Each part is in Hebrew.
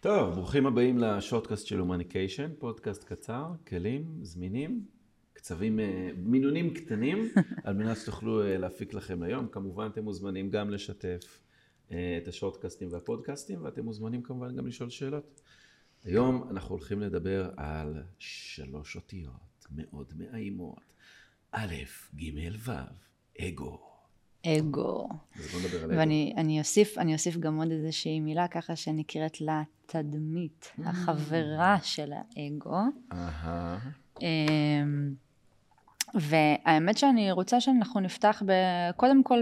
טוב, ברוכים הבאים לשורטקאסט של הומניקיישן, פודקאסט קצר, כלים, זמינים, קצבים, אה, מינונים קטנים, על מנת שתוכלו אה, להפיק לכם היום. כמובן אתם מוזמנים גם לשתף אה, את השורטקאסטים והפודקאסטים, ואתם מוזמנים כמובן גם לשאול שאלות. היום אנחנו הולכים לדבר על שלוש אותיות מאוד מאיימות, א', ג', ו', אגו. אגו. ואני אוסיף, אני אוסיף גם עוד איזושהי מילה ככה שנקראת לה תדמית, Mm. החברה של האגו. אמ, והאמת שאני רוצה שאנחנו נפתח ב- קודם כל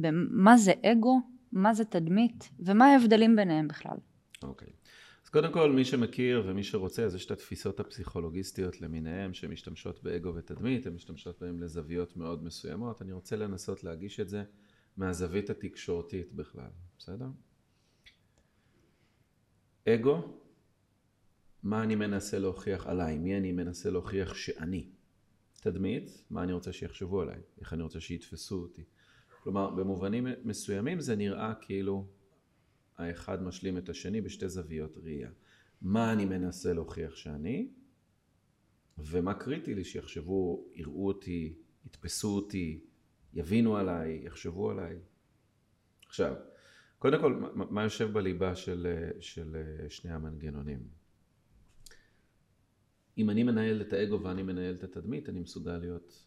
במה זה אגו, מה זה תדמית, ומה ההבדלים ביניהם בכלל. אוקיי. אז קודם כל, מי שמכיר ומי שרוצה, אז יש את התפיסות הפסיכולוגיסטיות למיניהן שמשתמשות באגו ותדמית, הן משתמשות בהן לזוויות מאוד מסוימות. אני רוצה לנסות להגיש את זה מהזווית התקשורתית בכלל, בסדר? אגו, מה אני מנסה להוכיח עליי, מי אני מנסה להוכיח שאני. תדמית, מה אני רוצה שיחשבו עליי, איך אני רוצה שיתפסו אותי. כלומר, במובנים מסוימים זה נראה כאילו האחד משלים את השני בשתי זוויות ראייה. מה אני מנסה להוכיח שאני, ומה קריטי לי שיחשבו, יראו אותי, יתפסו אותי, יבינו עליי, יחשבו עליי. עכשיו, קודם כל, מה, יושב בליבה של, של שני המנגנונים? אם אני מנהל את האגו ואני מנהל את התדמית, אני מסוגל להיות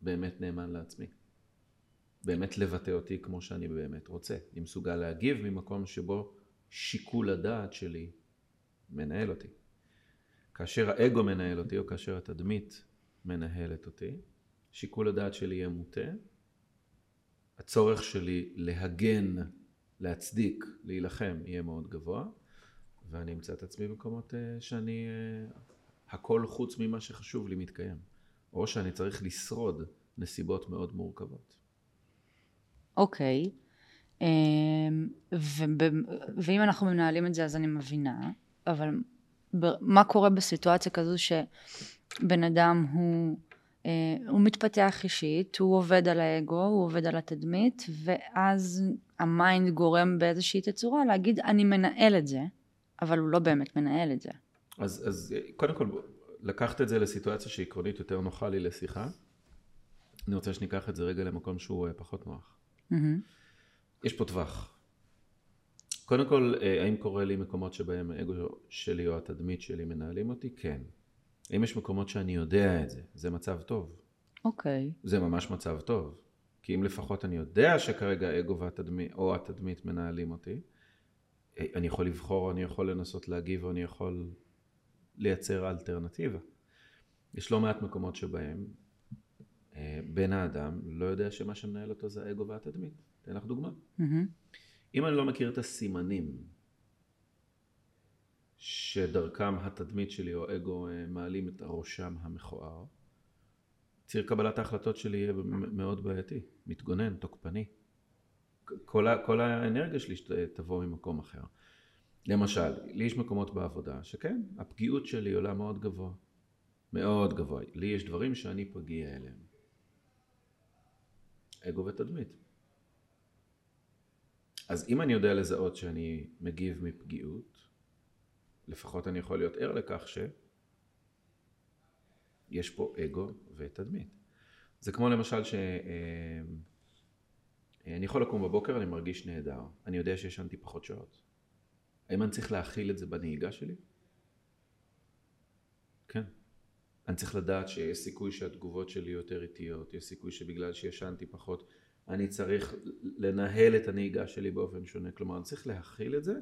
באמת נאמן לעצמי. באמת לבטא אותי כמו שאני באמת רוצה. אני מסוגל להגיב ממקום שבו שיקול הדעת שלי מנהל אותי. כאשר האגו מנהל אותי, או כאשר התדמית מנהלת אותי, שיקול הדעת שלי יהיה מוטה, הצורך שלי להגן, להצדיק, להילחם, יהיה מאוד גבוה, ואני אמצא את עצמי במקומות אה, שאני, אה, הכל חוץ ממה שחשוב לי מתקיים. או שאני צריך לשרוד נסיבות מאוד מורכבות. אוקיי. אמ, ואם אנחנו מנהלים את זה אז אני מבינה, אבל מה קורה בסיטואציה כזו שבן אדם הוא, אה, הוא מתפתח אישית, הוא עובד על האגו, הוא עובד על התדמית, ואז ה mind גורם באיזושהי תצורה להגיד אני מנהל את זה, אבל הוא לא באמת מנהל את זה. אז, אז קודם כל, לקחת את זה לסיטואציה שעקרונית יותר נוחה לי לשיחה. אני רוצה שניקח את זה רגע למקום שהוא אה, פחות נוח. מהמם. יש פה טווח. קודם כל, אה, האם קורה לי מקומות שבהם האגו שלי או התדמית שלי מנהלים אותי? כן. האם יש מקומות שאני יודע את זה? זה מצב טוב. אוקיי. זה ממש מצב טוב. כי אם לפחות אני יודע שכרגע האגו והתדמית, או התדמית מנהלים אותי, אה, אני יכול לבחור, אני יכול לנסות להגיב, או אני יכול לייצר אלטרנטיבה. יש לא מעט מקומות שבהם בן האדם לא יודע שמה שמנהל אותו זה האגו והתדמית. אתן לך דוגמה. מהמם. אם אני לא מכיר את הסימנים שדרכם התדמית שלי או האגו אה, מעלים את ראשם המכוער, ציר קבלת ההחלטות שלי יהיה מאוד בעייתי, מתגונן, תוקפני. כל, ה, כל האנרגיה שלי תבוא ממקום אחר. למשל, לי יש מקומות בעבודה שכן, הפגיעות שלי עולה מאוד גבוה. מאוד גבוה. לי יש דברים שאני פגיע אליהם. אגו ותדמית. אז אם אני יודע לזהות שאני מגיב מפגיעות, לפחות אני יכול להיות ער לכך שיש פה אגו ותדמית. זה כמו למשל ש... אה, יכול לקום בבוקר, אני מרגיש נהדר. אני יודע שישנתי פחות שעות. האם אני צריך להכיל את זה בנהיגה שלי? כן. אני צריך לדעת שיש סיכוי שהתגובות שלי יותר איטיות, יש סיכוי שבגלל שישנתי פחות, אני צריך לנהל את הנהיגה שלי באופן שונה. כלומר, אני צריך להכיל את זה,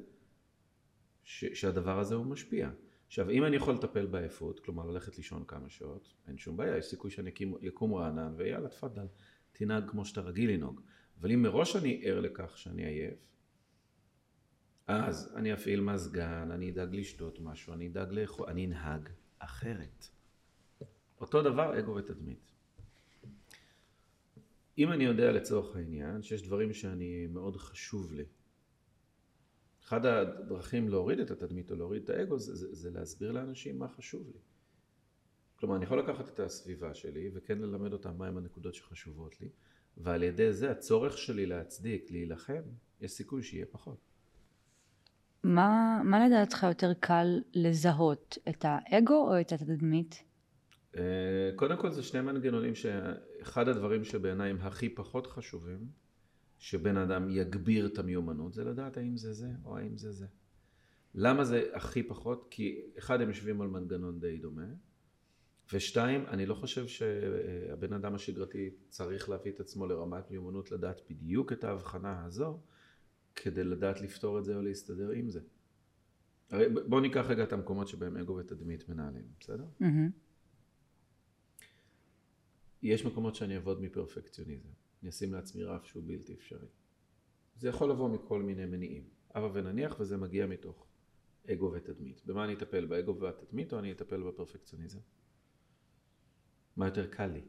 ש- שהדבר הזה הוא משפיע. עכשיו, אם אני יכול לטפל בעייפות, כלומר ללכת לישון כמה שעות, אין שום בעיה, יש סיכוי שאני אקים- יקום רענן, ויאללה, תפאדל, תנהג כמו שאתה רגיל לנהוג. אבל אם מראש אני ער לכך שאני עייף, אז אני אפעיל מזגן, אני אדאג לשתות משהו, אני אדאג לאכול, אני אנהג אחרת. אותו דבר אגו ותדמית. אם אני יודע לצורך העניין שיש דברים שאני מאוד חשוב לי, אחד הדרכים להוריד את התדמית או להוריד את האגו זה, זה, זה להסביר לאנשים מה חשוב לי. כלומר, אני יכול לקחת את הסביבה שלי וכן ללמד אותם מהם הנקודות שחשובות לי, ועל ידי זה הצורך שלי להצדיק, להילחם, יש סיכוי שיהיה פחות. מה, מה לדעתך יותר קל לזהות, את האגו או את התדמית? אה, קודם כל זה שני מנגנונים שאחד הדברים שבעיניי הם הכי פחות חשובים, שבן אדם יגביר את המיומנות, זה לדעת האם זה זה או האם זה זה. למה זה הכי פחות? כי אחד הם יושבים על מנגנון די דומה, ושתיים, אני לא חושב שהבן אדם השגרתי צריך להביא את עצמו לרמת מיומנות לדעת בדיוק את ההבחנה הזו, כדי לדעת לפתור את זה או להסתדר עם זה. הרי בואו ניקח רגע את המקומות שבהם אגו ותדמית מנהלים, בסדר? Mm-hmm. יש מקומות שאני אעבוד מפרפקציוניזם. אני אשים לעצמי רף שהוא בלתי אפשרי. זה יכול לבוא מכל מיני מניעים. אבל ונניח וזה מגיע מתוך אגו ותדמית. במה אני אטפל? באגו והתדמית או אני אטפל בפרפקציוניזם? מה יותר קל לי?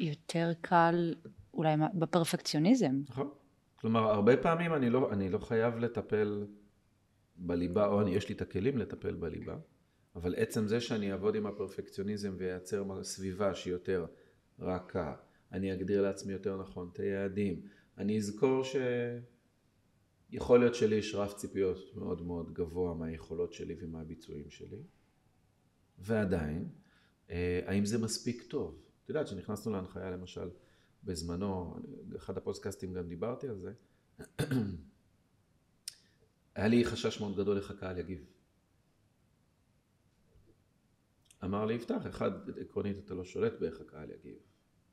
יותר קל אולי בפרפקציוניזם. נכון. כלומר, הרבה פעמים אני לא, אני לא חייב לטפל בליבה, או אני, יש לי את הכלים לטפל בליבה, אבל עצם זה שאני אעבוד עם הפרפקציוניזם ואייצר סביבה שהיא יותר רכה, אני אגדיר לעצמי יותר נכון את היעדים, אני אזכור שיכול להיות שלי יש רף ציפיות מאוד מאוד גבוה מהיכולות שלי ומהביצועים שלי, ועדיין, אה, האם זה מספיק טוב? את יודעת, כשנכנסנו להנחיה למשל בזמנו, באחד הפודקאסטים גם דיברתי על זה, היה לי חשש מאוד גדול איך הקהל יגיב. אמר לי יפתח, אחד, עקרונית אתה לא שולט באיך הקהל יגיב,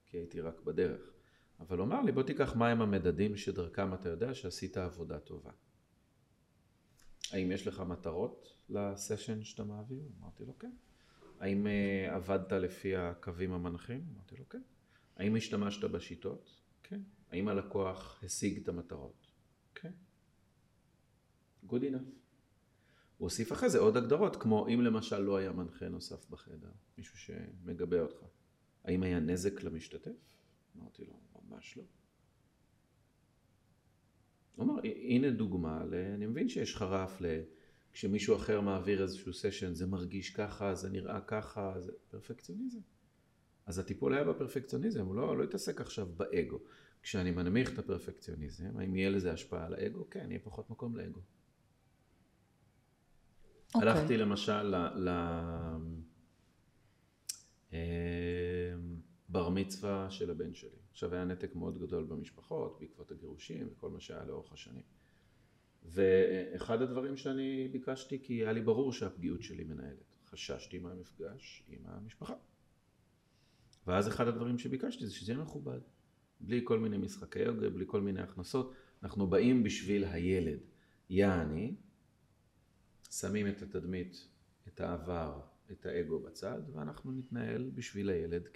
כי הייתי רק בדרך. אבל הוא אמר לי, בוא תיקח מהם המדדים שדרכם אתה יודע שעשית עבודה טובה. האם יש לך מטרות לסשן שאתה מעביר? אמרתי לו כן. האם uh, עבדת לפי הקווים המנחים? אמרתי לו כן. האם השתמשת בשיטות? כן. האם הלקוח השיג את המטרות? כן. Good enough. הוא הוסיף אחרי זה עוד הגדרות, כמו אם למשל לא היה מנחה נוסף בחדר, מישהו שמגבה אותך. האם היה נזק למשתתף? אמרתי לו, ממש לא. הוא אמר, הנה דוגמה, אני מבין שיש לך רף ל... כשמישהו אחר מעביר איזשהו סשן, זה מרגיש ככה, זה נראה ככה, זה פרפקציוניזם. אז הטיפול היה בפרפקציוניזם, הוא לא, לא התעסק עכשיו באגו. כשאני מנמיך את הפרפקציוניזם, האם יהיה לזה השפעה על האגו? כן, יהיה פחות מקום לאגו. Okay. אוקיי. הלכתי למשל ל... ל... אה, בר מצווה של הבן שלי. עכשיו היה נתק מאוד גדול במשפחות בעקבות הגירושים וכל מה שהיה לאורך השנים. ואחד הדברים שאני ביקשתי, כי היה לי ברור שהפגיעות שלי מנהלת. חששתי מהמפגש עם המשפחה. ואז אחד הדברים שביקשתי זה שזה יהיה מכובד. בלי כל מיני משחקי יוגה, בלי כל מיני הכנסות. אנחנו באים בשביל הילד. יעני, שמים את התדמית, את העבר, את האגו בצד, ואנחנו נתנהל בשביל הילד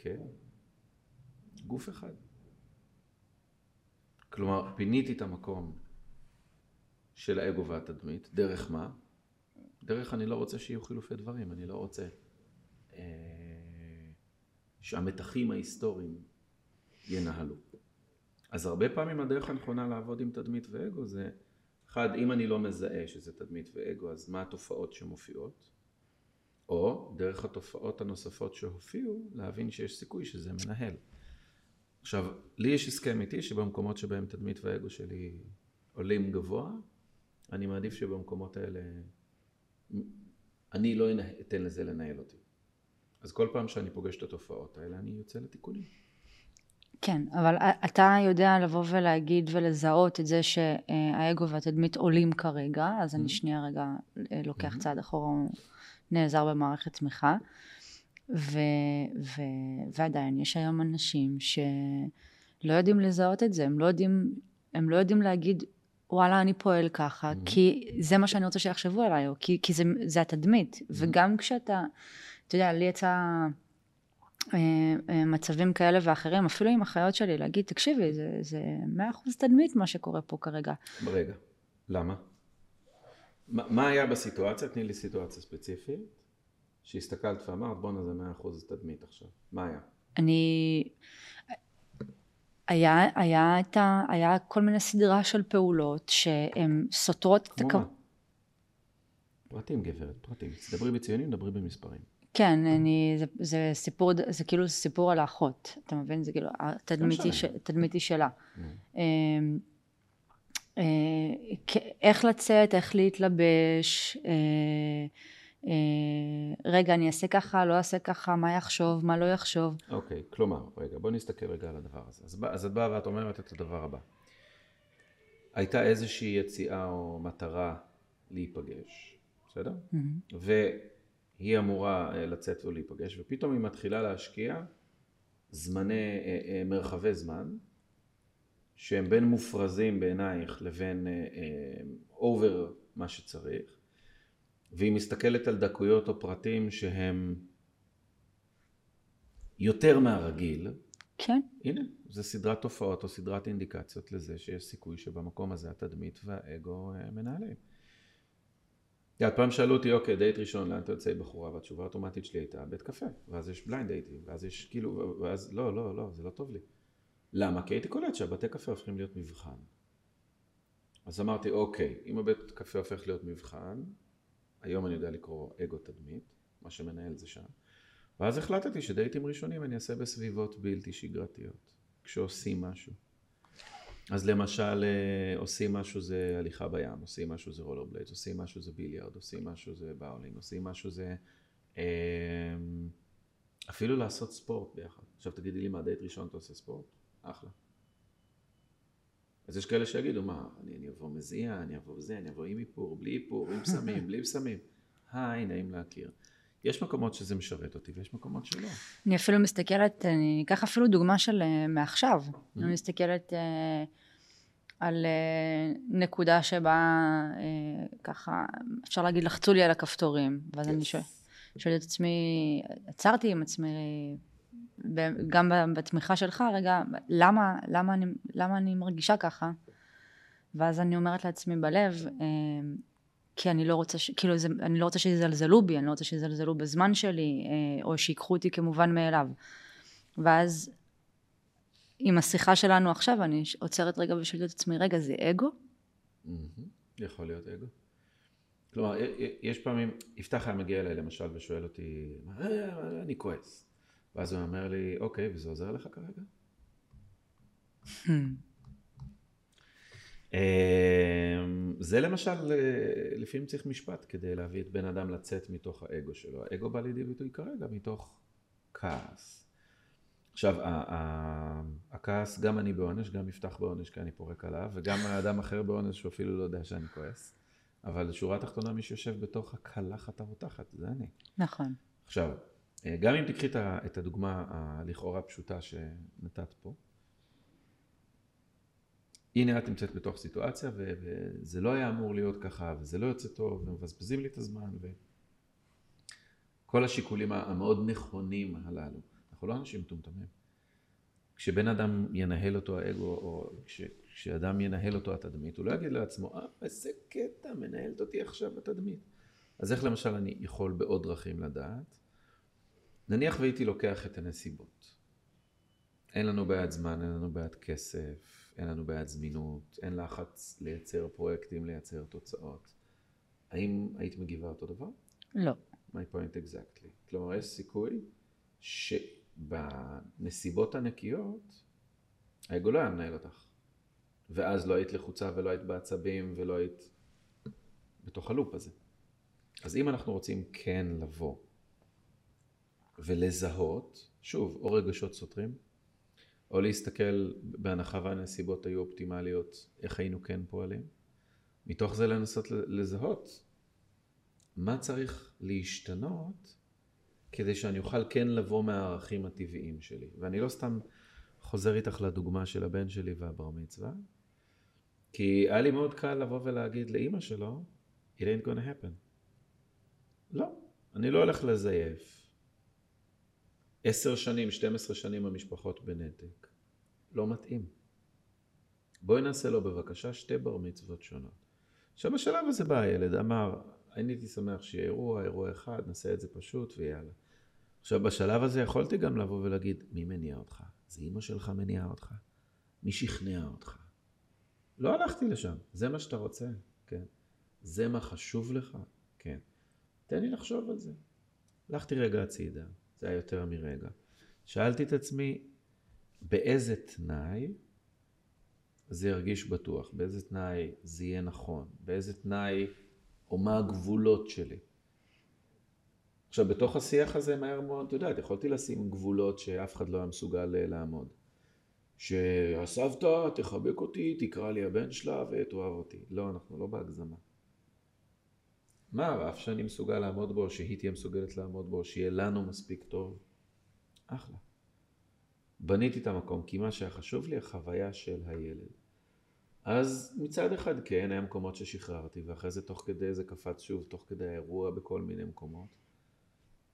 כגוף אחד. כלומר, פיניתי את המקום של האגו והתדמית, דרך מה? דרך אני לא רוצה שיהיו חילופי דברים, אני לא רוצה אה, שהמתחים ההיסטוריים ינהלו. אז הרבה פעמים הדרך הנכונה לעבוד עם תדמית ואגו זה אחד, אם אני לא מזהה שזה תדמית ואגו, אז מה התופעות שמופיעות? או דרך התופעות הנוספות שהופיעו, להבין שיש סיכוי שזה מנהל. עכשיו, לי יש הסכם איתי שבמקומות שבהם תדמית ואגו שלי עולים גבוה, אני מעדיף שבמקומות האלה אני לא אתן לזה לנהל אותי. אז כל פעם שאני פוגש את התופעות האלה, אני יוצא לתיקונים. כן, אבל אתה יודע לבוא ולהגיד ולזהות את זה שהאגו והתדמית עולים כרגע, אז אני mm-hmm. שנייה רגע אה, לוקח mm-hmm. צעד אחורה, נעזר במערכת תמיכה, ו, ו, ועדיין יש היום אנשים שלא יודעים לזהות את זה, הם לא יודעים, הם לא יודעים להגיד וואלה אני פועל ככה, mm-hmm. כי זה מה שאני רוצה שיחשבו עליי, או כי, כי זה, זה התדמית, mm-hmm. וגם כשאתה, אתה יודע, לי יצא... אה, אה, מצבים כאלה ואחרים, אפילו עם החיות שלי, להגיד, תקשיבי, זה מאה אחוז תדמית מה שקורה פה כרגע. רגע, למה? מה היה בסיטואציה? תני לי סיטואציה ספציפית, שהסתכלת ואמרת, בואנה זה מאה אחוז תדמית עכשיו. מה היה? אני... היה, היה, את ה... היה כל מיני סדרה של פעולות שהן סותרות את הכ... פרטים גברת, פרטים. תדברי בציונים, דברי במספרים. כן, אני, זה, זה סיפור, זה כאילו סיפור על האחות, אתה מבין? זה כאילו, התדמיתי, ש, תדמיתי שלה. Mm. אמ, אה, איך לצאת, איך להתלבש, אה, אה, רגע אני אעשה ככה, לא אעשה ככה, מה יחשוב, מה לא יחשוב. אוקיי, okay, כלומר, רגע, בוא נסתכל רגע על הדבר הזה. אז, אז את באה ואת אומרת את הדבר הבא. הייתה איזושהי יציאה או מטרה להיפגש, בסדר? Mm-hmm. והיא אמורה אה, לצאת ולהיפגש, ופתאום היא מתחילה להשקיע זמני, אה, מרחבי זמן, שהם בין מופרזים בעינייך לבין אובר מה שצריך, והיא מסתכלת על דקויות או פרטים שהם יותר מהרגיל, כן. הנה, זה סדרת תופעות או סדרת אינדיקציות לזה שיש סיכוי שבמקום הזה התדמית והאגו אה, מנהלים. את פעם שאלו אותי, אוקיי, דייט ראשון, לאן אתה יוצא עם בחורה? והתשובה האוטומטית שלי הייתה, בית קפה. ואז יש בליינד דייטים, ואז יש כאילו, ואז לא, לא, לא, זה לא טוב לי. למה? כי הייתי קולט שהבתי קפה הופכים להיות מבחן. אז אמרתי, אוקיי, אם הבית קפה הופך להיות מבחן, היום אני יודע לקרוא אגו תדמית, מה שמנהל זה שם. ואז החלטתי שדייטים ראשונים אני אעשה בסביבות בלתי שגרתיות, כשעושים משהו. אז למשל אה, עושים משהו זה הליכה בים, עושים משהו זה רולר בליידס, עושים משהו זה ביליארד, עושים משהו זה באולינג, עושים משהו זה אמ, אפילו לעשות ספורט ביחד. עכשיו תגידי לי מה דייט ראשון אתה עושה ספורט? אחלה. אז יש כאלה שיגידו, מה, אני, אני אבוא מזיע, אני אבוא בזה, אני אבוא עם איפור, בלי איפור, עם פסמים, בלי פסמים. היי, נעים להכיר. יש מקומות שזה משרת אותי ויש מקומות שלא. אני אפילו מסתכלת, אני אקח אפילו דוגמה של אה, מעכשיו. Mm-hmm. אני מסתכלת אה, על אה, נקודה שבה אה, ככה, אפשר להגיד, לחצו לי על הכפתורים. ואז yes. אני שואלת את עצמי, עצרתי עם עצמי גם בתמיכה שלך, רגע, למה, למה, אני, למה אני מרגישה ככה? ואז אני אומרת לעצמי בלב, אה, כי אני לא רוצה, ש, כאילו, זה, אני לא רוצה שיזלזלו בי, אני לא רוצה שיזלזלו בזמן שלי, אה, או שיקחו אותי כמובן מאליו. ואז עם השיחה שלנו עכשיו, אני עוצרת רגע ושואלת את עצמי, רגע, זה אגו? יכול להיות אגו. כלומר, יש פעמים, יפתח היה מגיע אליי למשל ושואל אותי, אני כועס. ואז הוא אומר לי, אוקיי, וזה עוזר לך כרגע? אמ, זה למשל, אה, לפעמים צריך משפט כדי להביא את בן אדם לצאת מתוך האגו שלו. האגו בא לידי ביטוי כרגע מתוך כעס. עכשיו, הכעס, גם אני בעונש, גם יפתח בעונש כי אני פורק עליו, וגם האדם אחר בעונש שהוא אפילו לא יודע שאני כועס. אבל שורה התחתונה, מי שיושב בתוך הקלחת הרותחת, זה אני. נכון. עכשיו, אה, גם אם תקחי את הדוגמה הלכאורה פשוטה שנתת פה, הנה את נמצאת בתוך סיטואציה וזה לא היה אמור להיות ככה וזה לא יוצא טוב ומבזבזים לי את הזמן וכל השיקולים המאוד נכונים הללו. אנחנו לא אנשים מטומטמים. כשבן אדם ינהל אותו האגו או כש, כשאדם ינהל אותו התדמית הוא לא יגיד לעצמו אה איזה קטע מנהלת אותי עכשיו התדמית. אז איך למשל אני יכול בעוד דרכים לדעת נניח והייתי לוקח את הנסיבות. אין לנו בעיית זמן, אין לנו בעיית כסף, אין לנו בעיית זמינות, אין לחץ לייצר פרויקטים, לייצר תוצאות. האם היית מגיבה אותו דבר? לא. My point exactly. כלומר, יש סיכוי שבנסיבות הנקיות, האגו לא היה מנהל אותך. ואז לא היית לחוצה ולא היית בעצבים ולא היית בתוך הלופ הזה. אז אם אנחנו רוצים כן לבוא ולזהות, שוב, או רגשות סותרים, או להסתכל בהנחה והנסיבות היו אופטימליות, איך היינו כן פועלים. מתוך זה לנסות לזהות מה צריך להשתנות כדי שאני אוכל כן לבוא מהערכים הטבעיים שלי. ואני לא סתם חוזר איתך לדוגמה של הבן שלי והבר מצווה, כי היה לי מאוד קל לבוא ולהגיד לאימא שלו, it ain't gonna happen. לא, אני לא הולך לזייף. עשר שנים, 12 שנים המשפחות בנתק. לא מתאים. בואי נעשה לו בבקשה שתי בר מצוות שונות. עכשיו בשלב הזה בא הילד, אמר, אני הייתי שמח שיהיה אירוע, אירוע אחד, נעשה את זה פשוט ויאללה. עכשיו בשלב הזה יכולתי גם לבוא ולהגיד, מי מניע אותך? זה אימא שלך מניעה אותך? מי שכנע אותך? לא הלכתי לשם, זה מה שאתה רוצה? כן. זה מה חשוב לך? כן. תן לי לחשוב על זה. הלכתי רגע הצידה. זה היה יותר מרגע. שאלתי את עצמי, באיזה תנאי זה ירגיש בטוח, באיזה תנאי זה יהיה נכון, באיזה תנאי או מה הגבולות שלי. עכשיו, בתוך השיח הזה מהר מאוד, אתה יודע, יכולתי לשים גבולות שאף אחד לא היה מסוגל אה, לעמוד. שהסבתא תחבק אותי, תקרא לי הבן שלה ותאהב אותי. לא, אנחנו לא בהגזמה. מה הרף שאני מסוגל לעמוד בו, שהיא תהיה מסוגלת לעמוד בו, שיהיה לנו מספיק טוב? אחלה. בניתי את המקום, כי מה שהיה חשוב לי, החוויה של הילד. אז מצד אחד כן, היה מקומות ששחררתי, ואחרי זה תוך כדי זה קפץ שוב, תוך כדי האירוע בכל מיני מקומות.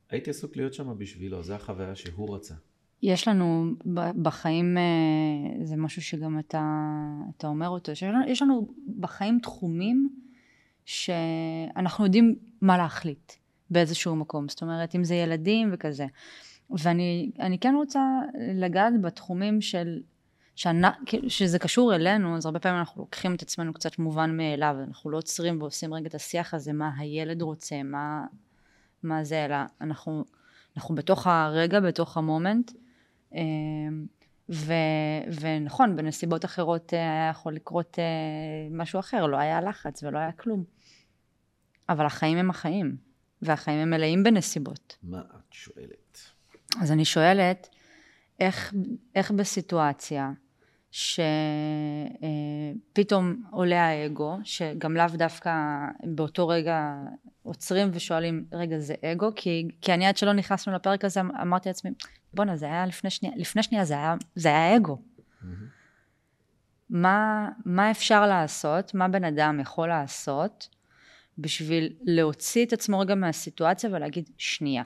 הייתי עסוק להיות שם בשבילו, זו החוויה שהוא רצה. יש לנו בחיים, אה, זה משהו שגם אתה, אתה אומר אותו, יש לנו, בחיים תחומים שאנחנו יודעים מה להחליט באיזשהו מקום, זאת אומרת אם זה ילדים וכזה. ואני כן רוצה לגעת בתחומים של, שאני, שזה קשור אלינו, אז הרבה פעמים אנחנו לוקחים את עצמנו קצת מובן מאליו, אנחנו לא עוצרים ועושים רגע את השיח הזה, מה הילד רוצה, מה, מה זה, אלא אנחנו, אנחנו בתוך הרגע, בתוך המומנט, אמ, ו, ונכון, בנסיבות אחרות אה, היה יכול לקרות אה, משהו אחר, לא היה לחץ ולא היה כלום. אבל החיים הם החיים, והחיים הם מלאים בנסיבות. מה את שואלת? אז אני שואלת, איך, איך בסיטואציה שפתאום עולה האגו, שגם לאו דווקא באותו רגע עוצרים ושואלים, רגע, זה אגו? כי, כי אני עד שלא נכנסנו לפרק הזה אמרתי לעצמי, בואנה, זה היה לפני שנייה, לפני שנייה זה היה, זה היה אגו. Mm-hmm. מה, מה אפשר לעשות, מה בן אדם יכול לעשות בשביל להוציא את עצמו רגע מהסיטואציה ולהגיד, שנייה.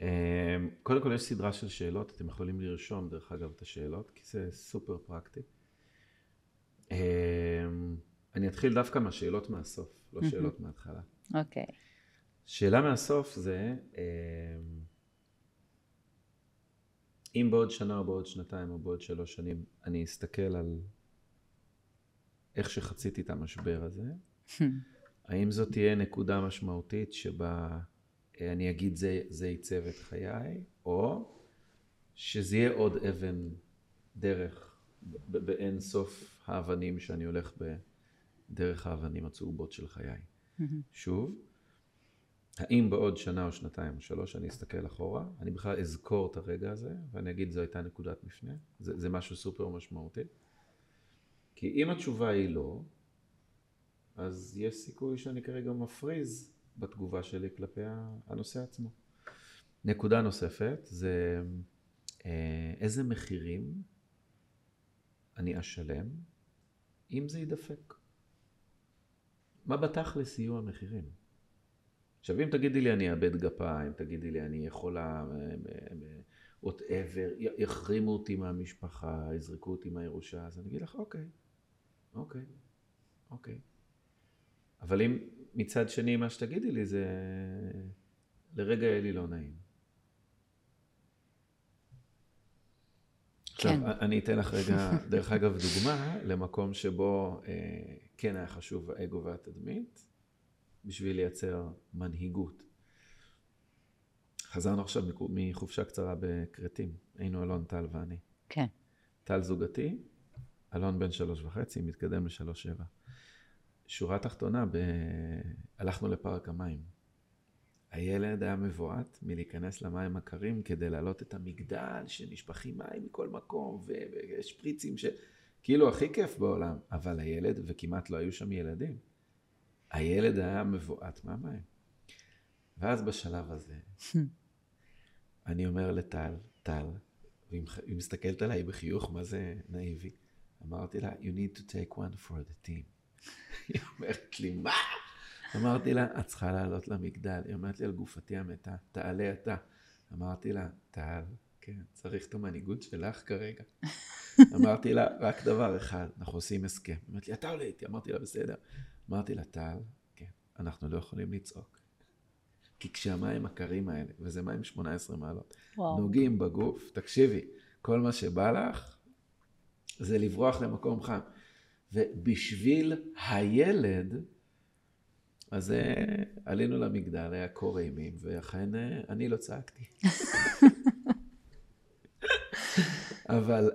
אמ, קודם כל יש סדרה של שאלות, אתם יכולים לרשום דרך אגב את השאלות, כי זה סופר פרקטי. אמ, אני אתחיל דווקא מהשאלות מהסוף, לא שאלות מההתחלה. אוקיי. Okay. שאלה מהסוף זה, אמ, אם בעוד שנה או בעוד שנתיים או בעוד שלוש שנים אני אסתכל על איך שחציתי את המשבר הזה, האם זאת תהיה נקודה משמעותית שבה אני אגיד זה, זה עיצב את חיי, או שזה יהיה עוד אבן דרך באין סוף האבנים שאני הולך בדרך האבנים הצהובות של חיי. שוב, האם בעוד שנה או שנתיים או שלוש אני אסתכל אחורה, אני בכלל אזכור את הרגע הזה ואני אגיד זו הייתה נקודת מפנה, זה, זה משהו סופר משמעותי. כי אם התשובה היא לא, אז יש סיכוי שאני כרגע מפריז בתגובה שלי כלפי הנושא עצמו. נקודה נוספת זה אה, איזה מחירים אני אשלם אם זה יידפק. מה בתכלס יהיו המחירים? עכשיו אם תגידי לי אני אאבד גפיים, תגידי לי אני יכולה, whatever, יחרימו אותי מהמשפחה, יזרקו אותי מהירושה, אז אני אגיד לך אוקיי, אוקיי, אוקיי. אבל אם מצד שני מה שתגידי לי זה לרגע יהיה לי לא נעים. עכשיו, כן. אני אתן לך רגע, דרך אגב, דוגמה למקום שבו אה, כן היה חשוב האגו והתדמית, בשביל לייצר מנהיגות. חזרנו עכשיו מחופשה קצרה בכרתים, היינו אלון, טל ואני. כן. טל זוגתי, אלון בן שלוש וחצי, מתקדם לשלוש שבע. שורה תחתונה, ב... הלכנו לפארק המים. הילד היה מבועת מלהיכנס למים הקרים כדי להעלות את המגדל שנשפכים מים מכל מקום ויש פריצים ש... כאילו הכי כיף בעולם, אבל הילד, וכמעט לא היו שם ילדים, הילד היה מבועת מהמים. ואז בשלב הזה, אני אומר לטל, טל, והיא מסתכלת עליי בחיוך, מה זה נאיבי? אמרתי לה, you need to take one for the team. היא אומרת לי, מה? אמרתי לה, את צריכה לעלות למגדל. היא אומרת לי, על גופתי המתה, תעלה אתה. אמרתי לה, טל, כן, צריך את המנהיגות שלך כרגע. אמרתי לה, רק דבר אחד, אנחנו עושים הסכם. אומרת לי, אתה עולה איתי. אמרתי לה, בסדר. אמרתי לה, טל, כן, אנחנו לא יכולים לצעוק. כי כשהמים הקרים האלה, וזה מים 18 מעלות, וואו. נוגעים בגוף, תקשיבי, כל מה שבא לך זה לברוח למקום חם. ובשביל הילד, אז אה, עלינו למגדל, היה קור אימים, ואכן אה, אני לא צעקתי. אבל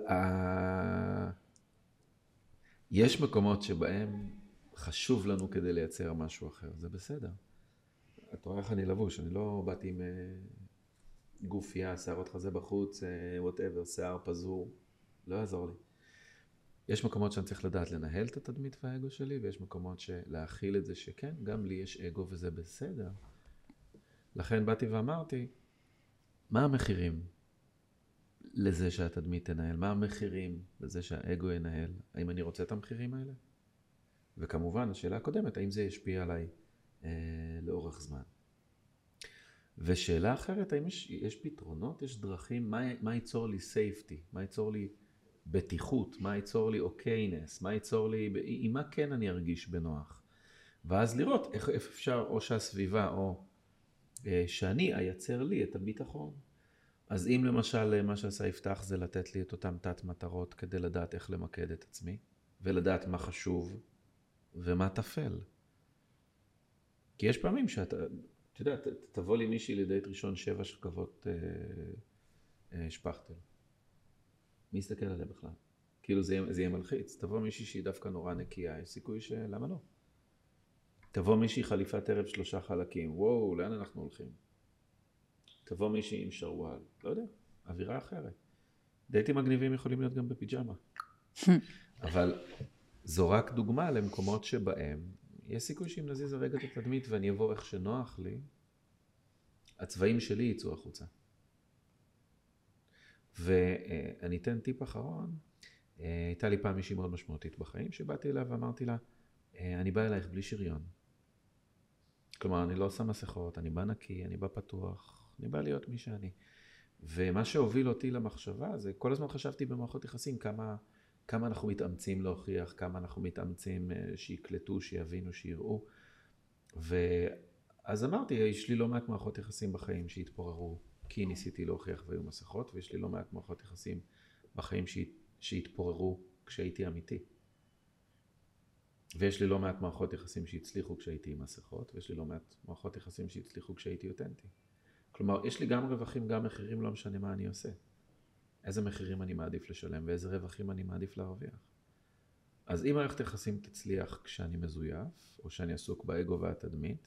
יש מקומות שבהם חשוב לנו כדי לייצר משהו אחר, זה בסדר. את רואה איך אני לבוש, אני לא באתי עם אה, גופייה, שערות חזה בחוץ, וואטאבר, שיער פזור, לא יעזור לי. יש מקומות שאני צריך לדעת לנהל את התדמית והאגו שלי, ויש מקומות שלהכיל את זה שכן, גם לי יש אגו וזה בסדר. לכן באתי ואמרתי, מה המחירים לזה שהתדמית תנהל? מה המחירים לזה שהאגו ינהל? האם אני רוצה את המחירים האלה? וכמובן, השאלה הקודמת, האם זה ישפיע עליי אה, לאורך זמן? ושאלה אחרת, האם יש, יש פתרונות, יש דרכים, מה, מה ייצור לי safety, מה ייצור לי בטיחות, מה ייצור לי אוקיינס, מה ייצור לי, עם מה כן אני ארגיש בנוח. ואז לראות איך, איך אפשר, או שהסביבה, או אה, שאני אייצר לי את הביטחון. אז אם למשל אה, מה שעשה יפתח זה לתת לי את אותן תת מטרות כדי לדעת איך למקד את עצמי, ולדעת מה חשוב ומה טפל. כי יש פעמים שאתה, אתה יודע, תבוא לי מישהי לדייט ראשון שבע שכבות אה, אה, שפכטל. מי יסתכל עליה בכלל? כאילו זה, זה יהיה מלחיץ. תבוא מישהי שהיא דווקא נורא נקייה, יש סיכוי ש... למה לא? תבוא מישהי חליפת ערב שלושה חלקים, וואו, לאן אנחנו הולכים? תבוא מישהי עם שרוואל, לא יודע, אווירה אחרת. דייטים מגניבים יכולים להיות גם בפיג'מה. אבל זו רק דוגמה למקומות שבהם יש סיכוי שאם נזיז הרגע את התדמית ואני אבוא איך שנוח לי, הצבעים שלי יצאו החוצה. ואני אתן טיפ אחרון, הייתה לי פעם מישהי מאוד משמעותית בחיים, שבאתי אליה ואמרתי לה, אני בא אלייך בלי שריון. כלומר, אני לא עושה מסכות, אני בא נקי, אני בא פתוח, אני בא להיות מי שאני. ומה שהוביל אותי למחשבה זה, כל הזמן חשבתי במערכות יחסים כמה, כמה אנחנו מתאמצים להוכיח, כמה אנחנו מתאמצים אה, שיקלטו, שיבינו, שיראו. ואז אמרתי, יש לי לא מעט מערכות יחסים בחיים שהתפוררו, כי ניסיתי להוכיח והיו מסכות, ויש לי לא מעט מערכות יחסים בחיים שהתפוררו כשהייתי אמיתי. ויש לי לא מעט מערכות יחסים שהצליחו כשהייתי עם מסכות, ויש לי לא מעט מערכות יחסים שהצליחו כשהייתי אותנטי. כלומר, יש לי גם רווחים, גם מחירים, לא משנה מה אני עושה. איזה מחירים אני מעדיף לשלם ואיזה רווחים אני מעדיף להרוויח. אז אם מערכת יחסים תצליח כשאני מזויף, או שאני עסוק באגו והתדמית,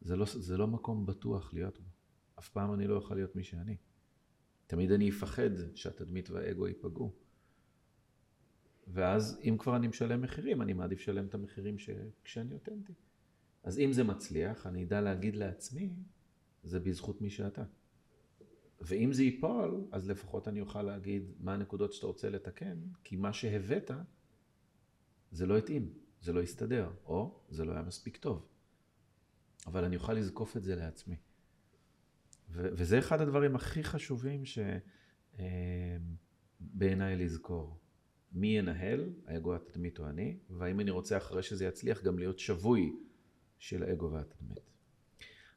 זה לא, זה לא מקום בטוח להיות בו. אף פעם אני לא אוכל להיות מי שאני. תמיד אני אפחד שהתדמית והאגו ייפגעו. ואז אם כבר אני משלם מחירים, אני מעדיף לשלם את המחירים ש... כשאני אותנטי. אז אם זה מצליח, אני אדע להגיד לעצמי, זה בזכות מי שאתה. ואם זה ייפול, אז לפחות אני אוכל להגיד מה הנקודות שאתה רוצה לתקן, כי מה שהבאת, זה לא התאים, זה לא הסתדר, או זה לא היה מספיק טוב. אבל אני אוכל לזקוף את זה לעצמי. ו- וזה אחד הדברים הכי חשובים שבעיניי אה, לזכור. מי ינהל, האגו והתדמית או אני, והאם אני רוצה אחרי שזה יצליח גם להיות שבוי של האגו והתדמית.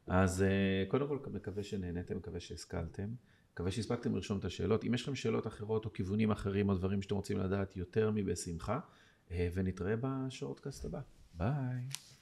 אז אה, קודם כל מקווה שנהניתם, מקווה שהשכלתם, מקווה שהספקתם לרשום את השאלות. אם יש לכם שאלות אחרות או כיוונים אחרים או דברים שאתם רוצים לדעת יותר מבשמחה, אה, ונתראה בשורטקאסט הבא. ביי.